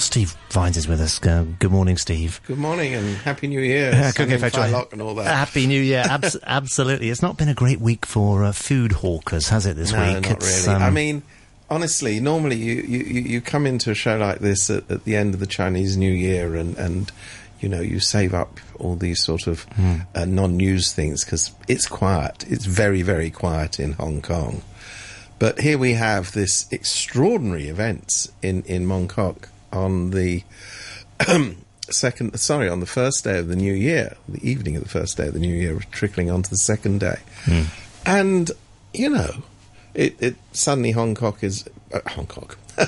Steve Vines is with us. Uh, good morning, Steve. Good morning and Happy New Year. Uh, Sun good in Lock and all that. Happy New Year. Abs- absolutely. It's not been a great week for uh, food hawkers, has it, this no, week? not It's, really. um, I mean, honestly, normally you, you, you come into a show like this at, at the end of the Chinese New Year and, and you know, you save up all these sort of Hmm. uh, non-news things because it's quiet. It's very, very quiet in Hong Kong. But here we have this extraordinary events in, in Mongkok on the second, sorry, on the first day of the new year, the evening of the first day of the new year, trickling on to the second day. And, you know, it, it suddenly Hong Kong is, uh, Hong Kong,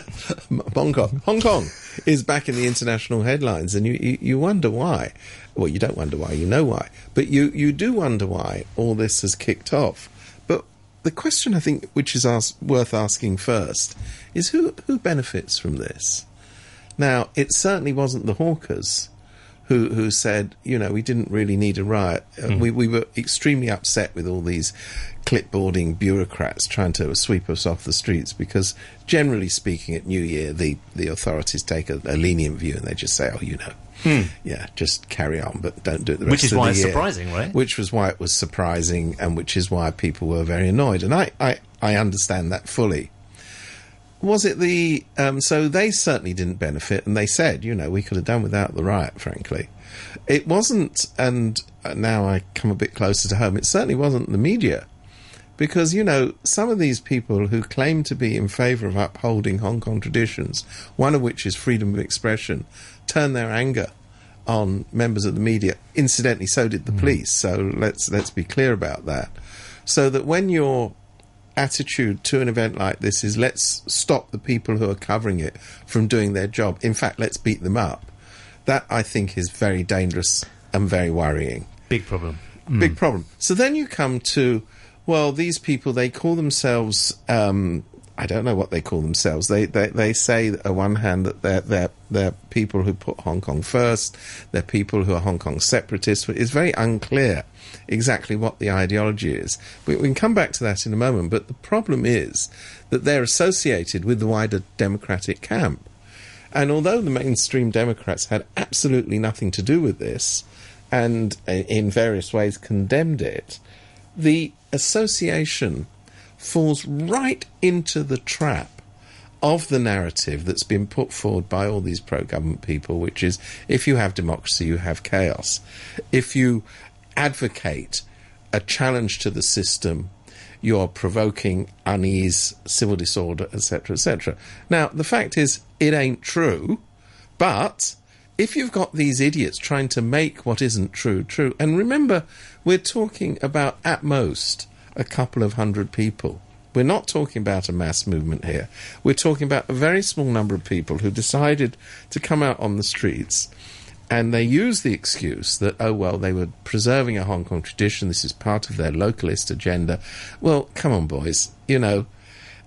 Mongkok, Hong Kong is back in the international headlines and you, you, you wonder why. Well, you don't wonder why, you know why. But you, you do wonder why all this has kicked off. But the question I think which is ask, worth asking first is who, who benefits from this? Now, it certainly wasn't the hawkers who who said, you know, we didn't really need a riot. Uh, we we were extremely upset with all these clipboarding bureaucrats trying to sweep us off the streets because, generally speaking, at New Year the the authorities take a, a lenient view and they just say, oh, you know, yeah, just carry on, but don't do it the rest Which is why it's year. surprising, right? Which was why it was surprising, and which is why people were very annoyed. And I I, I understand that fully was it the um, so they certainly didn't benefit and they said you know we could have done without the riot frankly. It wasn't and uh, now i come a bit closer to home it certainly wasn't the media. Because you know some of these people who claim to be in favor of upholding hong kong traditions one of which is freedom of expression turn their anger on members of the media. Incidentally so did the police so let's let's be clear about that. So that when you're attitude to an event like this is let's stop the people who are covering it from doing their job. In fact, let's beat them up. That I think is very dangerous and very worrying. Big problem. Big problem. So then you come to, well, these people, they call themselves, um, I don't know what they call themselves. They, they, they say on one hand that they're, they're, they're people who put Hong Kong first, they're people who are Hong Kong separatists. It's very unclear exactly what the ideology is. We, we can come back to that in a moment, but the problem is that they're associated with the wider democratic camp. And although the mainstream Democrats had absolutely nothing to do with this and uh, in various ways condemned it, the association falls right into the trap of the narrative that's been put forward by all these pro government people, which is if you have democracy, you have chaos. If you advocate a challenge to the system, you're provoking unease, civil disorder, etc., etc. Now, the fact is, it ain't true, but if you've got these idiots trying to make what isn't true true, and remember, we're talking about at most a couple of hundred people. We're not talking about a mass movement here. We're talking about a very small number of people who decided to come out on the streets and they used the excuse that, oh, well, they were preserving a Hong Kong tradition. This is part of their localist agenda. Well, come on, boys. You know,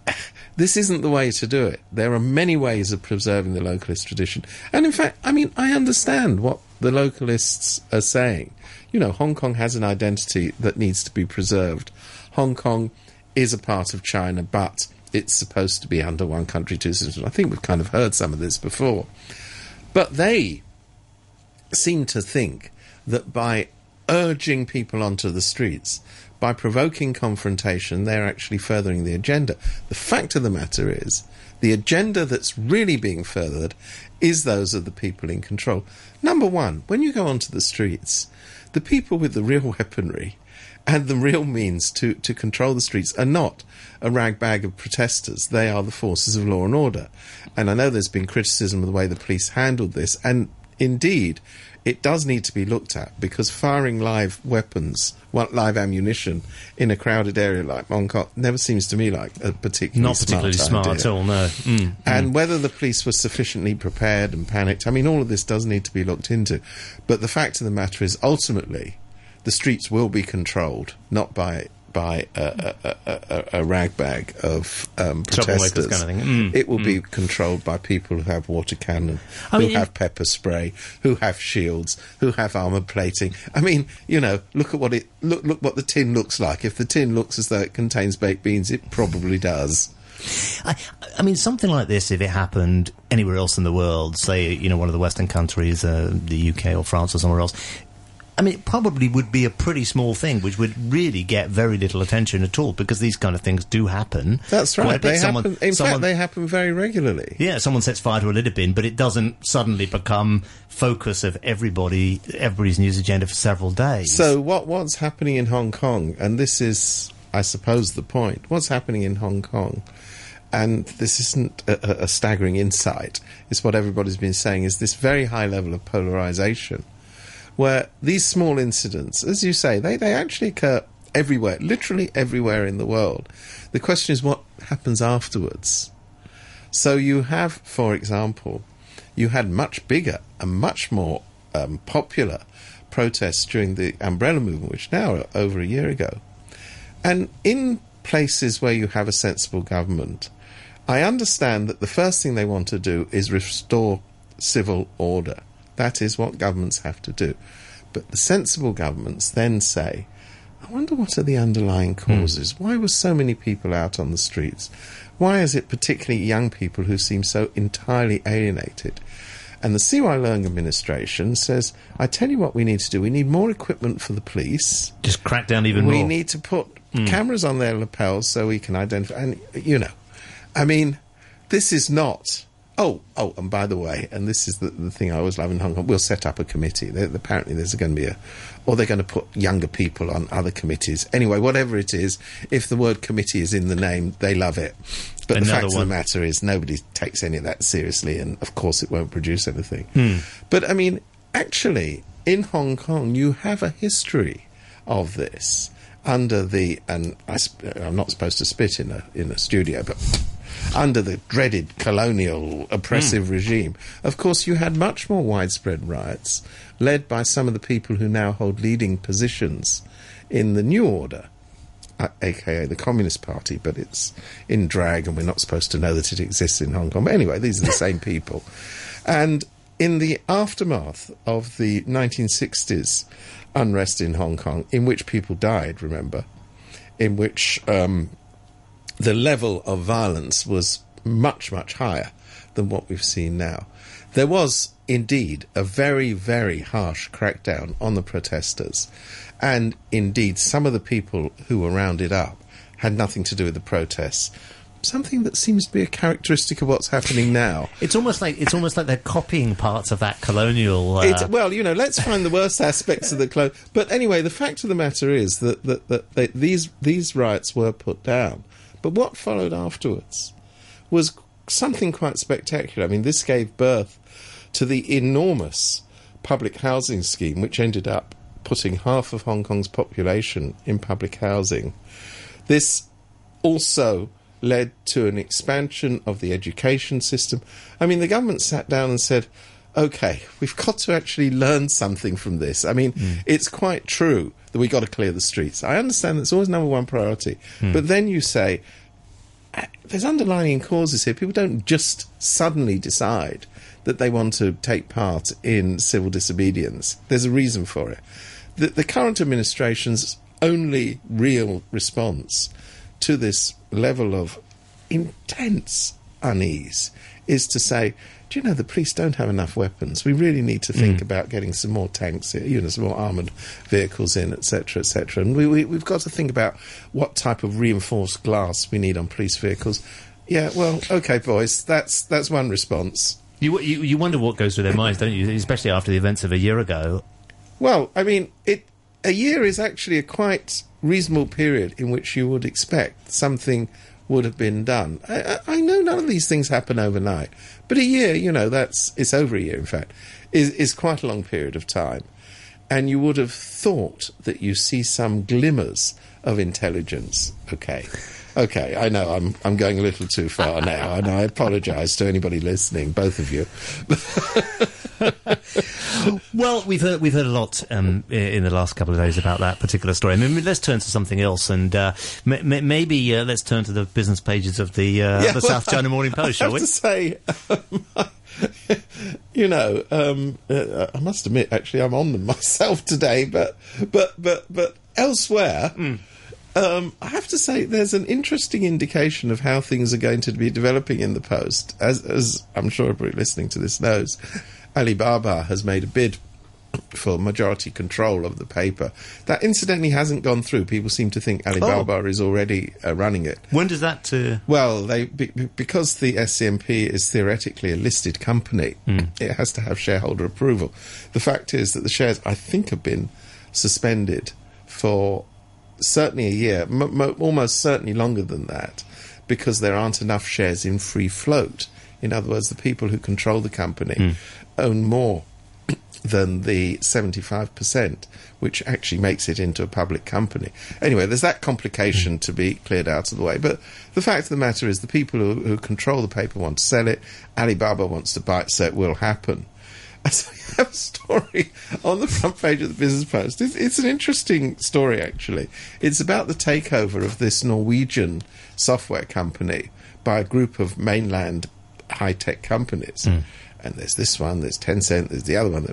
this isn't the way to do it. There are many ways of preserving the localist tradition. And in fact, I mean, I understand what the localists are saying. You know, Hong Kong has an identity that needs to be preserved. Hong Kong is a part of China, but it's supposed to be under one country, two systems. I think we've kind of heard some of this before. But they seem to think that by urging people onto the streets, by provoking confrontation, they're actually furthering the agenda. The fact of the matter is, the agenda that's really being furthered is those of the people in control. Number one, when you go onto the streets, the people with the real weaponry and the real means to, to control the streets are not a ragbag of protesters. They are the forces of law and order. And I know there's been criticism of the way the police handled this, and indeed, it does need to be looked at because firing live weapons, well, live ammunition in a crowded area like Mongkok never seems to me like a particularly Not particularly smart, idea. at all, no. Mm. And whether the police were sufficiently prepared and panicked, I mean, all of this does need to be looked into. But the fact of the matter is, ultimately, the streets will be controlled not by by a, a, a, a, ragbag of um, protesters. kind of thing. Mm, it will be controlled by people who have water cannon, I who mean, have pepper spray, who have shields, who have armor plating. I mean, you know, look at what it look look what the tin looks like. If the tin looks as though it contains baked beans, it probably does. I, I mean, something like this, if it happened anywhere else in the world, say, you know, one of the Western countries, uh, the UK or France or somewhere else, I mean, it probably would be a pretty small thing, which would really get very little attention at all, because these kind of things do happen. That's right. They Someone- happen, in someone- fact, they happen very regularly. yeah, someone sets fire to a litter bin, but it doesn't suddenly become focus of everybody, everybody's news agenda for several days. So what what's happening in Hong Kong, and this is, I suppose, the point. What's happening in Hong Kong, and this isn't a, a- a staggering insight. It's what everybody's been saying is this very high level of polarization, where these small incidents, as you say, they they actually occur everywhere, literally everywhere in the world. The question is what happens afterwards. So you have, for example, you had much bigger and much more um, popular protests during the umbrella movement, which now are over a year ago. And in places where you have a sensible government, I understand that the first thing they want to do is restore civil order. That is what governments have to do. But the sensible governments then say, I wonder what are the underlying hmm. causes. Why were so many people out on the streets? Why is it particularly young people who seem so entirely alienated? And the CY Leung administration says, I tell you what we need to do. We need more equipment for the police. just crack down even we more. We need to put hmm. cameras on their lapels so we can identify. And, you know, I mean, this is not. Oh, oh, and by the way, and this is the, the thing I always love in Hong Kong, we'll set up a committee. There, apparently, there's going to be a. Or they're going to put younger people on other committees. Anyway, whatever it is, if the word committee is in the name, they love it. But the Another fact of the matter is, nobody takes any of that seriously, and of course, it won't produce anything. Hmm. But I mean, actually, in Hong Kong, you have a history of this under the, and I, I'm not supposed to spit in a in a studio, but under the dreaded colonial oppressive regime. Of course, you had much more widespread riots, led by some of the people who now hold leading positions in the New Order uh, aka the Communist Party, but it's in drag and we're not supposed to know that it exists in Hong Kong. But anyway, these are the same people. And in the aftermath of the 1960s unrest in Hong Kong, in which people died, remember, in which um, the level of violence was much, much higher than what we've seen now. There was indeed a very, very harsh crackdown on the protesters, and indeed some of the people who were rounded up had nothing to do with the protests. Something that seems to be a characteristic of what's happening now. It's almost like it's almost like they're copying parts of that colonial. Uh, well, you know, let's find the worst aspects of the clone. But anyway, the fact of the matter is that, that, that they, these these rights were put down. But what followed afterwards was something quite spectacular. I mean, this gave birth to the enormous public housing scheme, which ended up putting half of Hong Kong's population in public housing. This also led to an expansion of the education system. I mean, the government sat down and said, okay, we've got to actually learn something from this. I mean, it's quite true that we've got to clear the streets. I understand that's always number one priority. But then you say, uh, there's underlying causes here. People don't just suddenly decide that they want to take part in civil disobedience. There's a reason for it. The, the current administration's only real response to this level of intense unease is to say, do you know the police don't have enough weapons? We really need to think mm. about getting some more tanks, you know, some more armoured vehicles in, etc., etc. And we, we, we've got to think about what type of reinforced glass we need on police vehicles. Yeah, well, okay, boys, that's that's one response. you, you you wonder what goes through their minds, don't you? Especially after the events of a year ago. Well, I mean, it a year is actually a quite reasonable period in which you would expect something would have been done. I, I, know none of these things happen overnight, but a year, you know, that's it's over a year. In fact, is is quite a long period of time, and you would have thought that you see some glimmers of intelligence. Okay. Okay, I know I'm I'm going a little too far now, and I apologise to anybody listening, both of you. Well, we've heard we've heard a lot um, in the last couple of days about that particular story. I mean, let's turn to something else, and uh, m- m- maybe uh, let's turn to the business pages of the uh, Yeah, the well, South China Morning I Post, shall have we? to say, um, you know, um, uh, I must admit, actually, I'm on them myself today. But, but, but, but elsewhere, Um, I have to say, there's an interesting indication of how things are going to be developing in the post. As, as I'm sure everybody listening to this knows, Alibaba has made a bid for majority control of the paper. That incidentally hasn't gone through. People seem to think Alibaba Oh. is already uh, running it. When does that? Uh, Well, they be, be- because the SCMP is theoretically a listed company, it has to have shareholder approval. The fact is that the shares, I think, have been suspended for certainly a year, m- m- almost certainly longer than that, because there aren't enough shares in free float. In other words, the people who control the company hmm. own more than the 75%, which actually makes it into a public company. Anyway, there's that complication hmm. to be cleared out of the way. But the fact of the matter is, the people who, who control the paper want to sell it. Alibaba wants to buy it, so it will happen. So you have a story on the front page of the Business Post. It's, it's an interesting story, actually. It's about the takeover of this Norwegian software company by a group of mainland high tech companies. And there's this one, there's Tencent, there's the other one.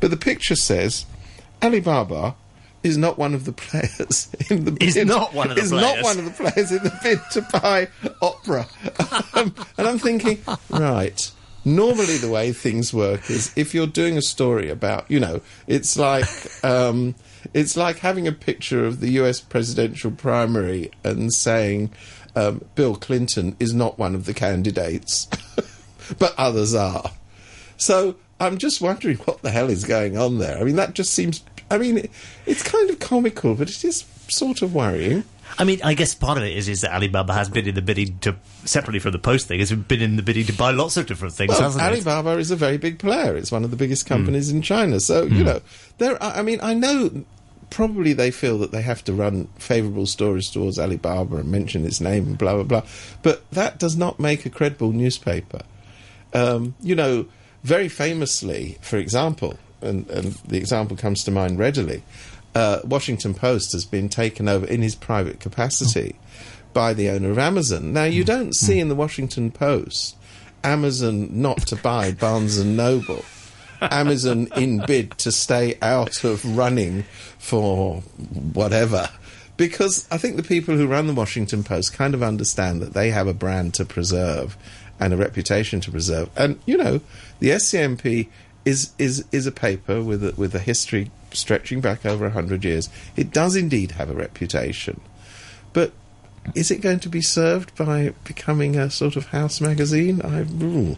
But the picture says Alibaba is not one of the players in the Is bid. not one of the is players. not one of the players in the bid to buy Opera. um, and I'm thinking, right. Normally, the way things work is if you're doing a story about, you know, it's like um, it's like having a picture of the U.S. presidential primary and saying um, Bill Clinton is not one of the candidates, but others are. So I'm just wondering what the hell is going on there. I mean, that just seems. I mean, it, it's kind of comical, but it is sort of worrying. I mean, I guess part of it is is that Alibaba has been in the bidding to separately from the post thing has been in the bidding to buy lots of different things, Well, hasn't it? Alibaba is a very big player. It's one of the biggest companies in China. So Hmm. you know, there. Are, I mean, I know. Probably they feel that they have to run favourable stories towards Alibaba and mention its name and blah blah blah. But that does not make a credible newspaper. Um, you know, very famously, for example, and, and the example comes to mind readily, uh, Washington Post has been taken over in his private capacity by the owner of Amazon. Now, you don't see in the Washington Post Amazon not to buy Barnes and Noble. Amazon in bid to stay out of running for whatever. Because I think the people who run the Washington Post kind of understand that they have a brand to preserve and a reputation to preserve. And, you know, the SCMP is, is, is a paper with a, with a history stretching back over 100 years. It does indeed have a reputation. But is it going to be served by becoming a sort of house magazine? I, ooh.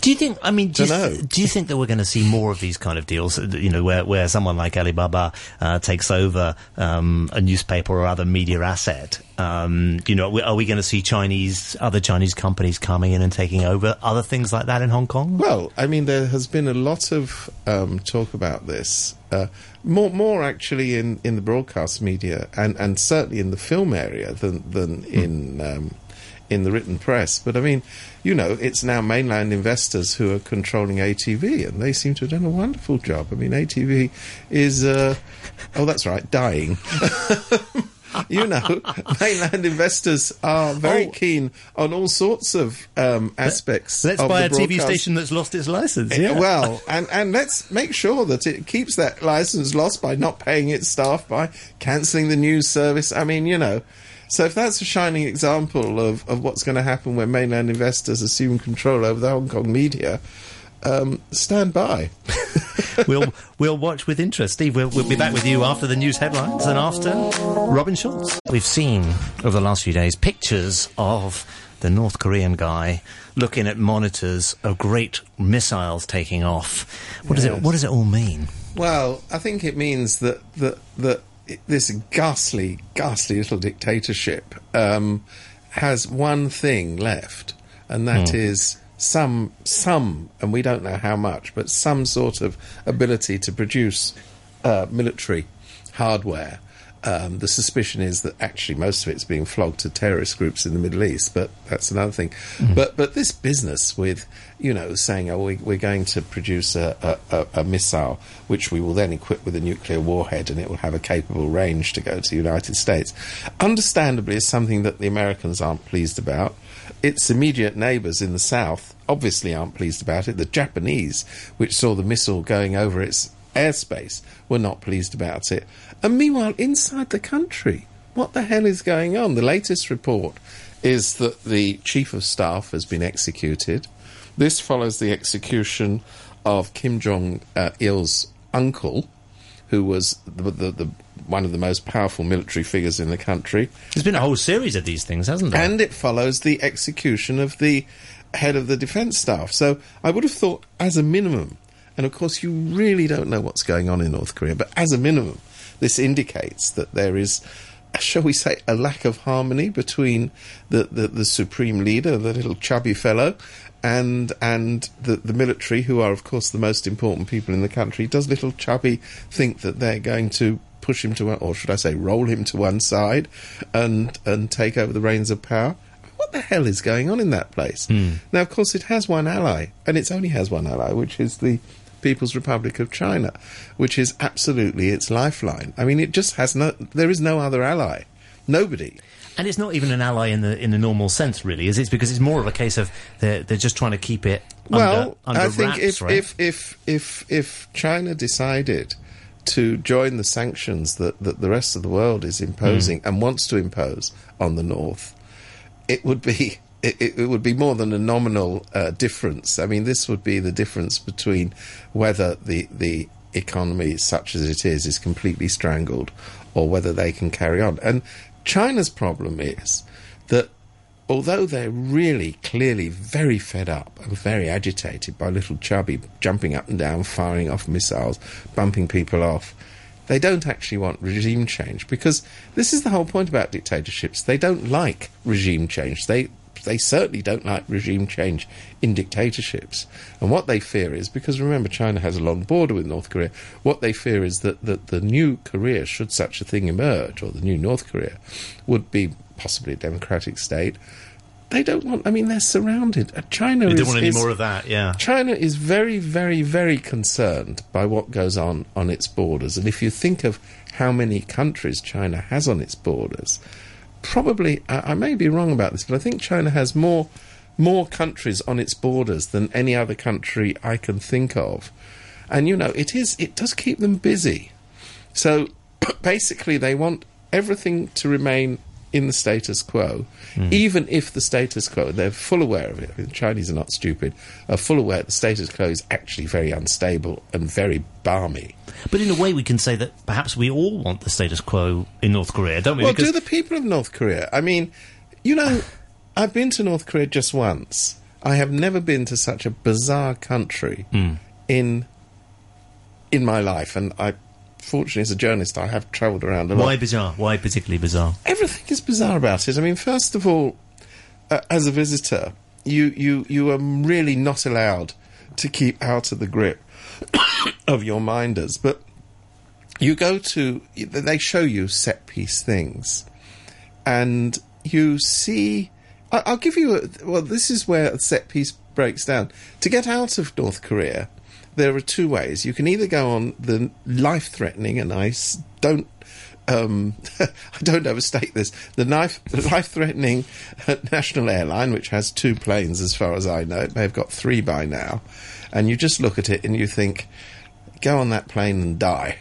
Do you think? I mean, do you, Dunno. do you think that we're going to see more of these kind of deals? uh, You know, where where someone like Alibaba uh, takes over um, a newspaper or other media asset. Um, you know, are we going to see Chinese other Chinese companies coming in and taking over other things like that in Hong Kong? Well, I mean, there has been a lot of um, talk about this. Uh, more, more actually in, in the broadcast media and, and certainly in the film area than than in um, in the written press. But I mean, you know, it's now mainland investors who are controlling ATV, and they seem to have done a wonderful job. I mean, ATV is uh, oh, that's right, dying. you know, mainland investors are very Oh. keen on all sorts of um, aspects. Let's of buy a the TV station that's lost its license. Eh, Yeah. Well, and, and let's make sure that it keeps that license lost by not paying its staff, by cancelling the news service. I mean, you know. So if that's a shining example of, of what's going to happen when mainland investors assume control over the Hong Kong media, um, stand by. we'll we'll watch with interest. Steve, we'll, we'll be back with you after the news headlines and after Robin Schultz. We've seen over the last few days pictures of the North Korean guy looking at monitors of great missiles taking off. What does it What does it all mean? Well, I think it means that that that this ghastly, ghastly little dictatorship um, has one thing left, and that is some some, and we don't know how much, but some sort of ability to produce uh, military hardware. Um, the suspicion is that actually most of it's being flogged to terrorist groups in the Middle East, but that's another thing. But but this business with you know saying oh we, we're going to produce a, a, a, a missile which we will then equip with a nuclear warhead and it will have a capable range to go to the United States, understandably is something that the Americans aren't pleased about. Its immediate neighbours in the south obviously aren't pleased about it. The Japanese, which saw the missile going over its airspace, were not pleased about it. And meanwhile, inside the country, what the hell is going on? The latest report is that the chief of staff has been executed. This follows the execution of Kim Jong il's uncle, who was the, the, the, one of the most powerful military figures in the country. There's been a whole series of these things, hasn't there? And it follows the execution of the head of the defence staff. So I would have thought, as a minimum, and of course you really don't know what's going on in North Korea, but as a minimum, this indicates that there is shall we say, a lack of harmony between the, the, the, supreme leader, the little chubby fellow, and and the, the military, who are, of course, the most important people in the country. Does little chubby think that they're going to push him to, one, or should I say, roll him to one side and, and take over the reins of power? What the hell is going on in that place? Mm. Now, of course, it has one ally, and it only has one ally, which is the People's Republic of China, which is absolutely its lifeline. I mean, it just has no, there is no other ally. Nobody. And it's not even an ally in the in the normal sense, really, is it? It's because it's more of a case of they're they're just trying to keep it. Well, under, under I think wraps, if, right? if if if if China decided to join the sanctions that, that the rest of the world is imposing Hmm. and wants to impose on the North, it would be it it would be more than a nominal uh, difference. I mean, this would be the difference between whether the the economy, such as it is, is completely strangled, or whether they can carry on. And China's problem is that although they're really clearly very fed up and very agitated by little chubby jumping up and down, firing off missiles, bumping people off, they don't actually want regime change because this is the whole point about dictatorships. They don't like regime change. They they certainly don't like regime change in dictatorships. And what they fear is because remember China has a long border with North Korea. What they fear is that, that the new Korea, should such a thing emerge, or the new North Korea, would be possibly a democratic state. They don't want. I mean, they're surrounded. Uh, China is, don't want any is- more of that, yeah. China is very, very, very concerned by what goes on on its borders. And if you think of how many countries China has on its borders, probably I, I may be wrong about this, but I think China has more more countries on its borders than any other country I can think of. And you know, it is it does keep them busy. So basically, they want everything to remain in the status quo, even if the status quo, they're full aware of it. I mean, the Chinese are not stupid, are full aware that the status quo is actually very unstable and very balmy. But in a way, we can say that perhaps we all want the status quo in North Korea, don't we? Well, because do the people of North Korea? I mean, you know, I've been to North Korea just once. I have never been to such a bizarre country Hmm. in in my life, and I, fortunately, as a journalist, I have travelled around a lot. why bizarre? Why particularly bizarre? everything is bizarre about it. I mean, first of all, uh, as a visitor, you, you, you are really not allowed to keep out of the grip of your minders. But you go to, they show you set piece things, and you see. I, I'll give you a. Well, this is where a set piece breaks down. To get out of North Korea, there are two ways. You can either go on the life threatening, and I don't. Um, I don't overstate this. The knife, life-threatening national airline, which has two planes, as far as I know, it may have got three by now, and you just look at it and you think, "Go on that plane and die."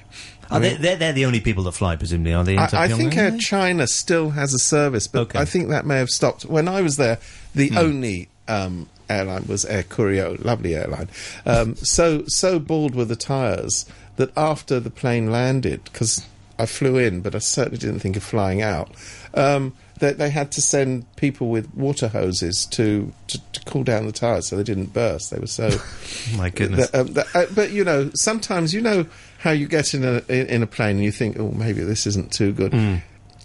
Are they, they're, they're the only people that fly, presumably, are they? I, I think Air China still has a service, but Okay. I think that may have stopped. When I was there, the Hmm. only um, airline was Air Koryo, lovely airline. Um, so so bald were the tyres that after the plane landed, because I flew in, but I certainly didn't think of flying out. Um, they, they had to send people with water hoses to, to, to cool down the tyres so they didn't burst. They were so my goodness. the- um, the- uh, but you know, sometimes you know how you get in a in, in a plane and you think, oh, maybe this isn't too good.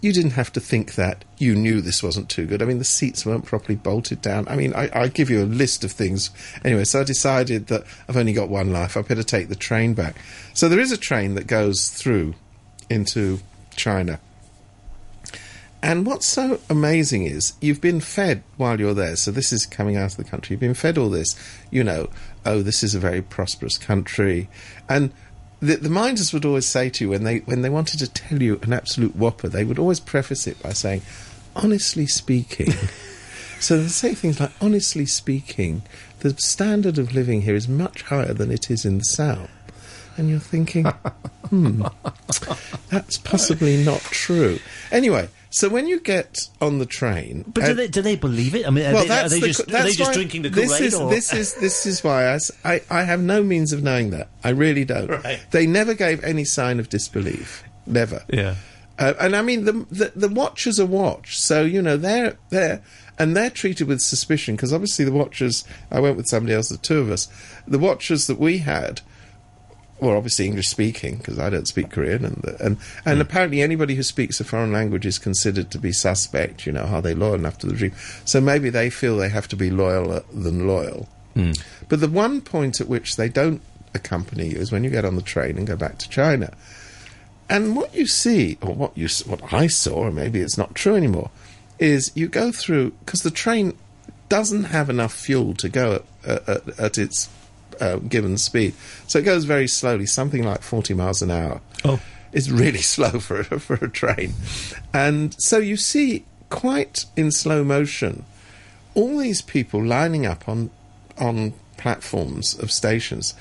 You didn't have to think that. You knew this wasn't too good. I mean, the seats weren't properly bolted down. I mean, I, I give you a list of things. Anyway, so I decided that I've only got one life. I better take the train back. So there is a train that goes through into China. And what's so amazing is you've been fed while you're there. So this is coming out of the country. You've been fed all this. You know, oh, this is a very prosperous country, and the, the minders would always say to you when they when they wanted to tell you an absolute whopper, they would always preface it by saying, "Honestly speaking." so they say things like, "Honestly speaking, the standard of living here is much higher than it is in the south." And you're thinking, hmm, that's possibly not true. Anyway, So when you get on the train, But do uh, they do they believe it? I mean, are well, they, that's they the, just are they just drinking the this Kool Aid? is this is this is why I I have no means of knowing that. I really don't. Right. They never gave any sign of disbelief. Never. yeah. Uh, and I mean, the, the the watchers are watched, so you know they're they're and they're treated with suspicion because obviously the watchers. I went with somebody else, the two of us. The watchers that we had were obviously English speaking because I don't speak Korean, and and and hmm. apparently anybody who speaks a foreign language is considered to be suspect. You know, are they loyal enough to the regime? So maybe they feel they have to be loyaler uh, than loyal. Hmm. But the one point at which they don't accompany you is when you get on the train and go back to China. And what you see, or what you what I saw, or maybe it's not true anymore, is you go through because the train doesn't have enough fuel to go at, at, at its uh, given speed, so it goes very slowly, something like forty miles an hour. Oh. it's really slow for a, for a train, and so you see quite in slow motion all these people lining up on on platforms of stations,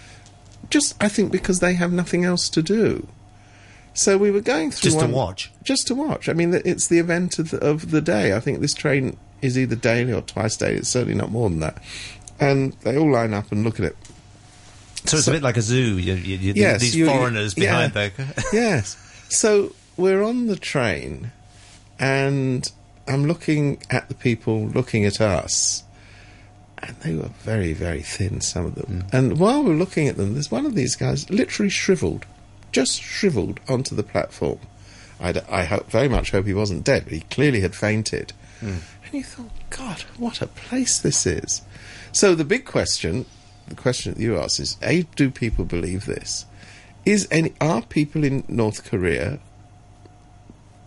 just I think because they have nothing else to do. So we were going through Just to watch? just to watch. I mean, it's the event of the, of the day. I think this train is either daily or twice daily. It's certainly not more than that. And they all line up and look at it. So it's So- a bit like a zoo. You, you, you, Yes, these foreigners behind yeah. there. yes. So we're on the train, and I'm looking at the people looking at us, and they were very, very thin, some of them. Mm. And while we're looking at them, there's one of these guys literally shriveled, just shriveled onto the platform. I hope, very much hope he wasn't dead, but he clearly had fainted. Mm. And you thought, God, what a place this is. So the big question, the question that you ask is: A, do people believe this? Is any are people in North Korea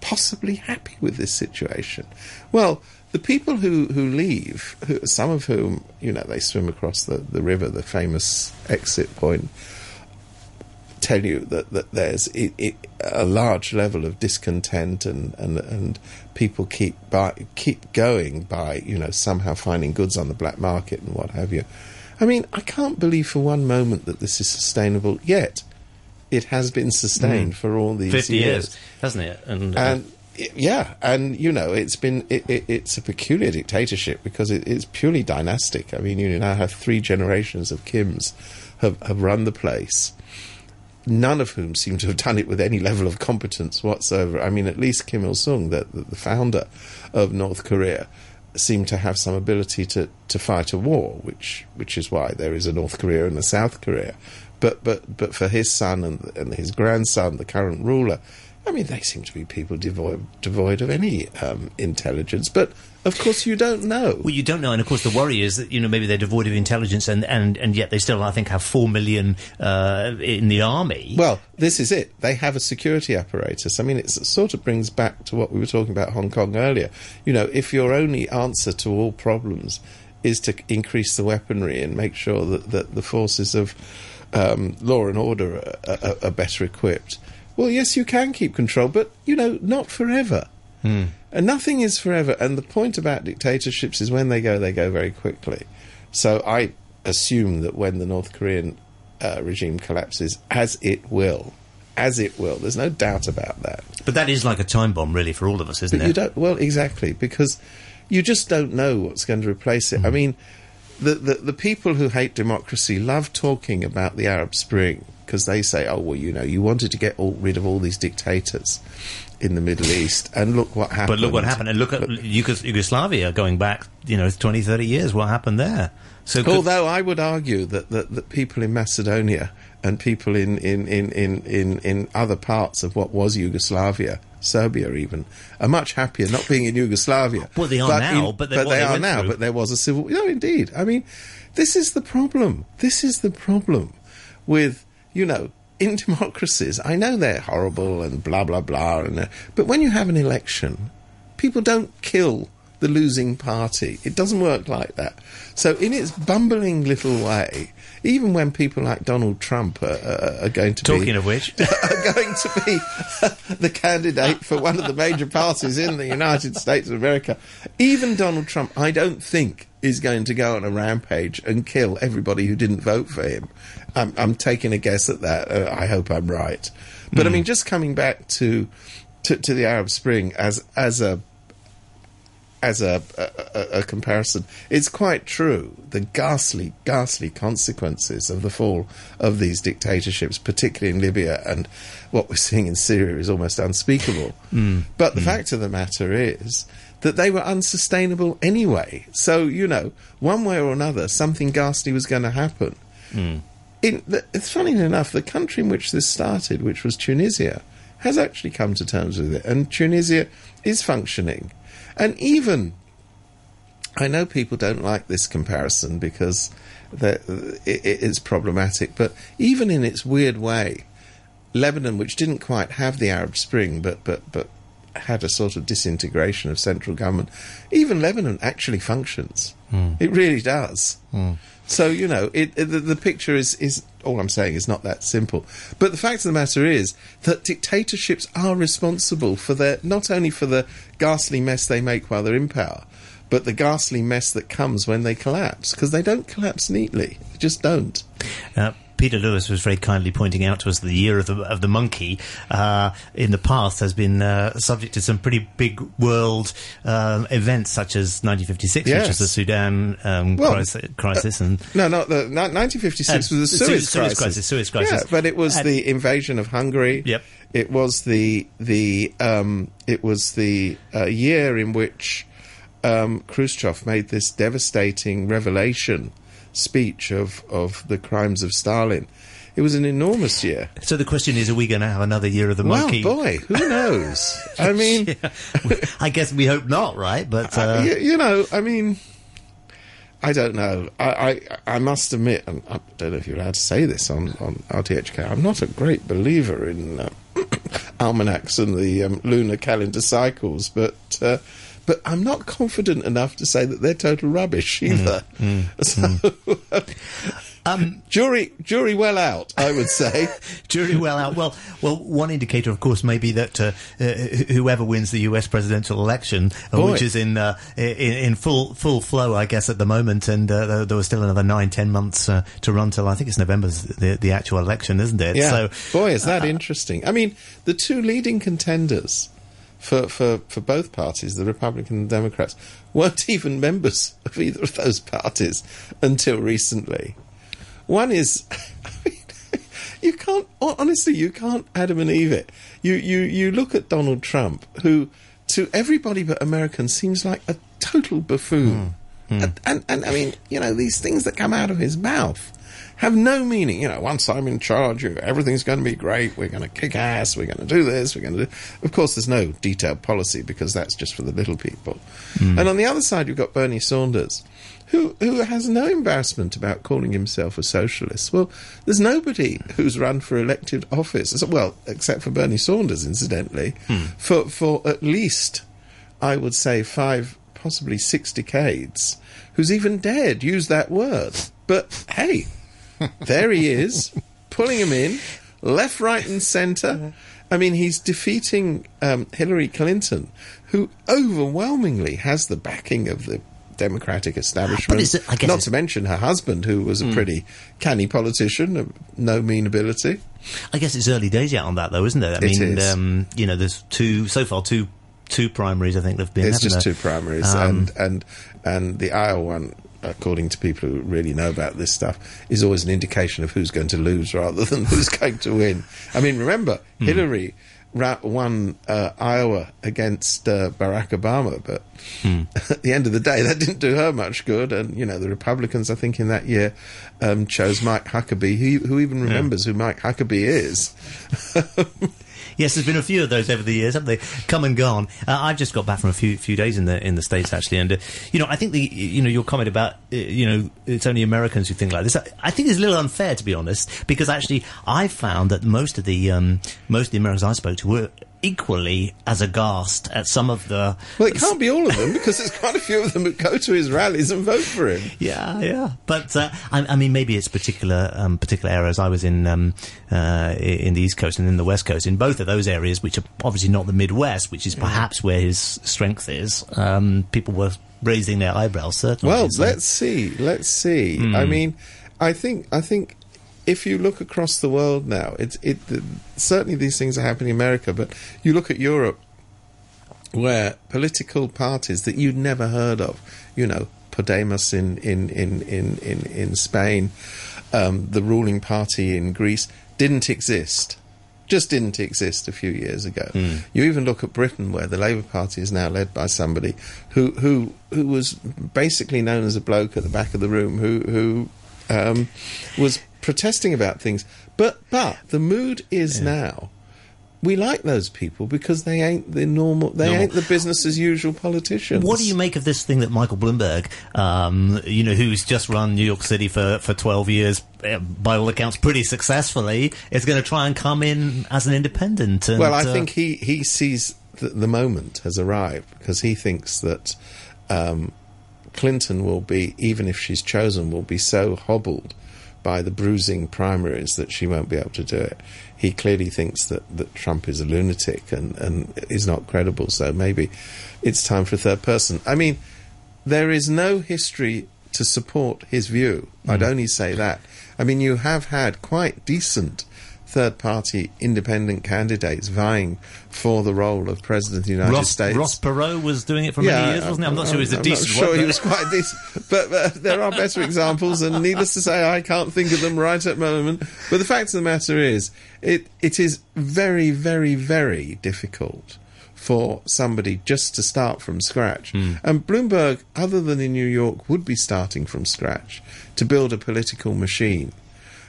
possibly happy with this situation? Well, the people who, who leave, who, some of whom, you know, they swim across the, the river, the famous exit point, tell you that, that there's a large level of discontent and, and, and people keep by, keep going by, you know, somehow finding goods on the black market and what have you. I mean, I can't believe for one moment that this is sustainable yet. It has been sustained for all these Fifty years, hasn't it? And, uh, and yeah, and you know, it's been it, it, it's a peculiar dictatorship because it, it's purely dynastic. I mean, you now have three generations of Kims have have run the place. None of whom seem to have done it with any level of competence whatsoever. I mean, at least Kim Il Sung, the, the founder of North Korea, seemed to have some ability to, to fight a war, which which is why there is a North Korea and a South Korea. But but but for his son and and his grandson, the current ruler, I mean, they seem to be people devoid devoid of any um, intelligence. But of course, you don't know. Well, you don't know, and of course, the worry is that you know maybe they're devoid of intelligence, and and, and yet they still, I think, have four million uh, in the army. Well, this is it. They have a security apparatus. I mean, it sort of brings back to what we were talking about Hong Kong earlier. You know, if your only answer to all problems is to increase the weaponry and make sure that, that the forces of um, law and order are, are, are better equipped, well, yes, you can keep control, but, you know, not forever. And nothing is forever. And the point about dictatorships is when they go, they go very quickly. So I assume that when the North Korean uh, regime collapses, as it will, as it will, there's no doubt about that. but that is like a time bomb, really, for all of us, isn't But it? you don't. Well, exactly because you just don't know what's going to replace it. I mean, the, the the people who hate democracy love talking about the Arab Spring because they say, "Oh, well, you know, you wanted to get all, rid of all these dictators in the Middle East, and look what happened." But look what happened, and look at Yugos- Yugoslavia going back, you know, 20, 30 years. What happened there? So, could- Although I would argue that, that, that people in Macedonia and people in, in, in, in, in, in other parts of what was Yugoslavia, Serbia even, are much happier not being in Yugoslavia. Well, they are now, but they- what they they are now. through- But there was a civil. No, indeed. I mean, this is the problem. This is the problem with you know. In democracies, I know they're horrible and blah blah blah, and, uh, but when you have an election, people don't kill the losing party. It doesn't work like that. So, in its bumbling little way, even when people like Donald Trump are, are, are going to be talking of which, are going to be the candidate for one of the major parties in the United States of America, even Donald Trump, I don't think is going to go on a rampage and kill everybody who didn't vote for him. I'm, I'm taking a guess at that. Uh, I hope I'm right. But I mean, just coming back to to, to the Arab Spring as as a as a, a, a, comparison, it's quite true. The ghastly, ghastly consequences of the fall of these dictatorships, particularly in Libya, and what we're seeing in Syria is almost unspeakable. Mm. But the mm. fact of the matter is that they were unsustainable anyway. So, you know, one way or another, something ghastly was going to happen. Mm. In the, it's funny enough, the country in which this started, which was Tunisia, has actually come to terms with it, and Tunisia is functioning. And even, I know people don't like this comparison because it, it is problematic, but even in its weird way, Lebanon, which didn't quite have the Arab Spring, but but but had a sort of disintegration of central government, even Lebanon actually functions. Mm. It really does. Mm. So you know, it, it, the, the, picture is is all I'm saying is not that simple. But the fact of the matter is that dictatorships are responsible for their not only for the ghastly mess they make while they're in power, but the ghastly mess that comes when they collapse because they don't collapse neatly. They just don't. Uh, Peter Lewis was very kindly pointing out to us that the year of the, of the monkey uh, in the past has been uh, subject to some pretty big world uh, events, such as 1956, yes. which was the Sudan um, well, crisis, crisis, and no, no, the 1956 was the Suez, Suez crisis. crisis. Suez crisis. Yeah, but it was and, the invasion of Hungary. Yep. It was the the um, it was the uh, year in which um, Khrushchev made this devastating revelation speech of, of the crimes of Stalin. It was an enormous year. So the question is, are we going to have another year of the monkey? well, boy, who knows? I mean, yeah. I guess we hope not, right? But uh... you, you, know, I mean, I don't know. I, I, I must admit, and I don't know if you're allowed to say this on on RTHK. I'm not a great believer in uh, almanacs and the um, lunar calendar cycles, but uh, but I'm not confident enough to say that they're total rubbish mm, either. Mm, mm, so, um, jury, jury well out, I would say. jury well out. Well, well, one indicator, of course, may be that uh, uh, whoever wins the U.S. presidential election, uh, which is in, uh, in, in full full flow, I guess, at the moment, and uh, there was still another nine, ten months uh, to run till I think it's November's the, the actual election, isn't it? Yeah. So, boy, is that interesting. I mean, the two leading contenders for, for, for both parties, the Republican and Democrats, weren't even members of either of those parties until recently. One is, I mean, you can't honestly, you can't Adam and Eve it. You you you look at Donald Trump, who to everybody but Americans seems like a total buffoon. Mm. Mm. And, and, and I mean, you know, these things that come out of his mouth have no meaning. You know, once I'm in charge, everything's going to be great. We're going to kick ass. We're going to do this. We're going to do. Of course, there's no detailed policy because that's just for the little people. Mm. And on the other side, you've got Bernie Sanders, who who has no embarrassment about calling himself a socialist. Well, there's nobody who's run for elected office, well, except for Bernie Sanders, incidentally, mm. for for at least, I would say, five, possibly six decades, who's even dared use that word. But hey there he is, pulling him in, left, right, and centre. I mean, he's defeating um, Hillary Clinton, who overwhelmingly has the backing of the Democratic establishment. It, Not to mention her husband, who was a mm. pretty canny politician of no mean ability. I guess it's early days yet on that, though, isn't it? I it mean, um, you know, there's two so far two two primaries. I think they've been. It's just two primaries, um, and and and the Iowa one according to people who really know about this stuff, is always an indication of who's going to lose rather than who's going to win. I mean, remember, mm. Hillary won uh, Iowa against uh, Barack Obama, but mm. at the end of the day, that didn't do her much good. And you know, the Republicans, I think, in that year, um, chose Mike Huckabee. Who, who even remembers yeah. who Mike Huckabee is? Yes, there's been a few of those over the years, haven't they? Come and gone. Uh, I've just got back from a few few days in the in the states actually, and uh, you know, I think the you know your comment about uh, you know it's only Americans who think like this. I, I think it's a little unfair to be honest, because actually I found that most of the um, most of the Americans I spoke to were equally as aghast at some of the. Well, it can't be all of them because there's quite a few of them who go to his rallies and vote for him. Yeah, yeah. But uh, I, I, mean, maybe it's particular um, particular areas. I was in um, uh, in the East Coast and in the West Coast. In both of those areas, which are obviously not the Midwest, which is perhaps where his strength is, um, people were raising their eyebrows. Certainly. Well, let's see. Let's see. Mm. I mean, I think I think if you look across the world now, it's it certainly these things are happening in America, but you look at Europe, where political parties that you'd never heard of, you know, Podemos in in in in in, in Spain, um, the ruling party in Greece didn't exist. Just didn't exist a few years ago. Mm. You even look at Britain, where the Labour Party is now led by somebody who who who was basically known as a bloke at the back of the room who who um, was protesting about things. But but the mood is Yeah. now. We like those people because they ain't the normal. They Normal. ain't the business as usual politicians. What do you make of this thing that Michael Bloomberg, um, you know, who's just run New York City for, for 12 years, uh, by all accounts pretty successfully, is going to try and come in as an independent? And, Well, I uh, think he he sees that the moment has arrived because he thinks that um, Clinton will be, even if she's chosen, will be so hobbled by the bruising primaries that she won't be able to do it. He clearly thinks that, that Trump is a lunatic and, and is not credible, so maybe it's time for a third person. I mean, there is no history to support his view. I'd mm. only say that. I mean, you have had quite decent third party independent candidates vying for the role of President of the United Ross, States. Ross Perot was doing it for many years, wasn't he? I'm not sure he was a I'm decent not sure one, he but- was quite decent, but uh, there are better examples, and needless to say, I can't think of them right at the moment. But the fact of the matter is, it it is very, very, very difficult for somebody just to start from scratch. Hmm. And Bloomberg, other than in New York, would be starting from scratch to build a political machine.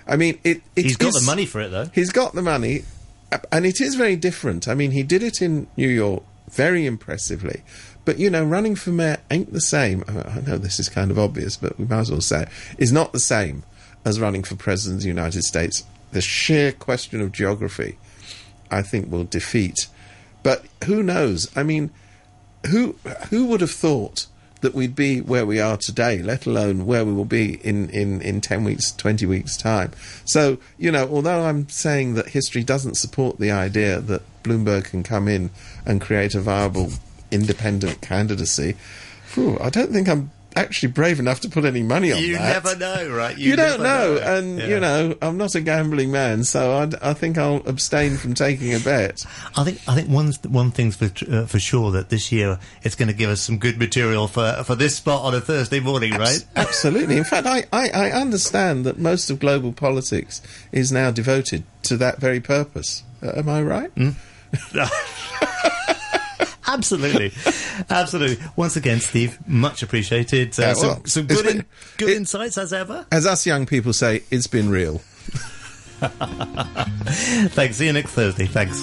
I mean, it. it He's got the money for it, though. He's got the money, and it is very different. I mean, he did it in New York very impressively. But, you know, running for mayor ain't the same. I I know this is kind of obvious, but we might as well say it, is not the same as running for president of the United States. The sheer question of geography, I think, will defeat. But who knows? I mean, who who would have thought that we'd be where we are today, let alone where we will be in, in, in 10 weeks, 20 weeks' time. So, you know, although I'm saying that history doesn't support the idea that Bloomberg can come in and create a viable independent candidacy, phew, I don't think I'm actually brave enough to put any money on You that. never know, right? You, don't never know, and Yeah. you know I'm not a gambling man, so I, I think I'll abstain from taking a bet. I think I think one one thing's for uh, for sure that this year it's going to give us some good material for for this spot on a Thursday morning, right? Absolutely. In fact, I, I, I understand that most of global politics is now devoted to that very purpose. Uh, am I right? Absolutely, absolutely. Once again, Steve, much appreciated. Uh, Yeah, some, well, some it's good been- in, good it- insights as ever. As us young people say, it's been real. Thanks. See you next Thursday. Thanks.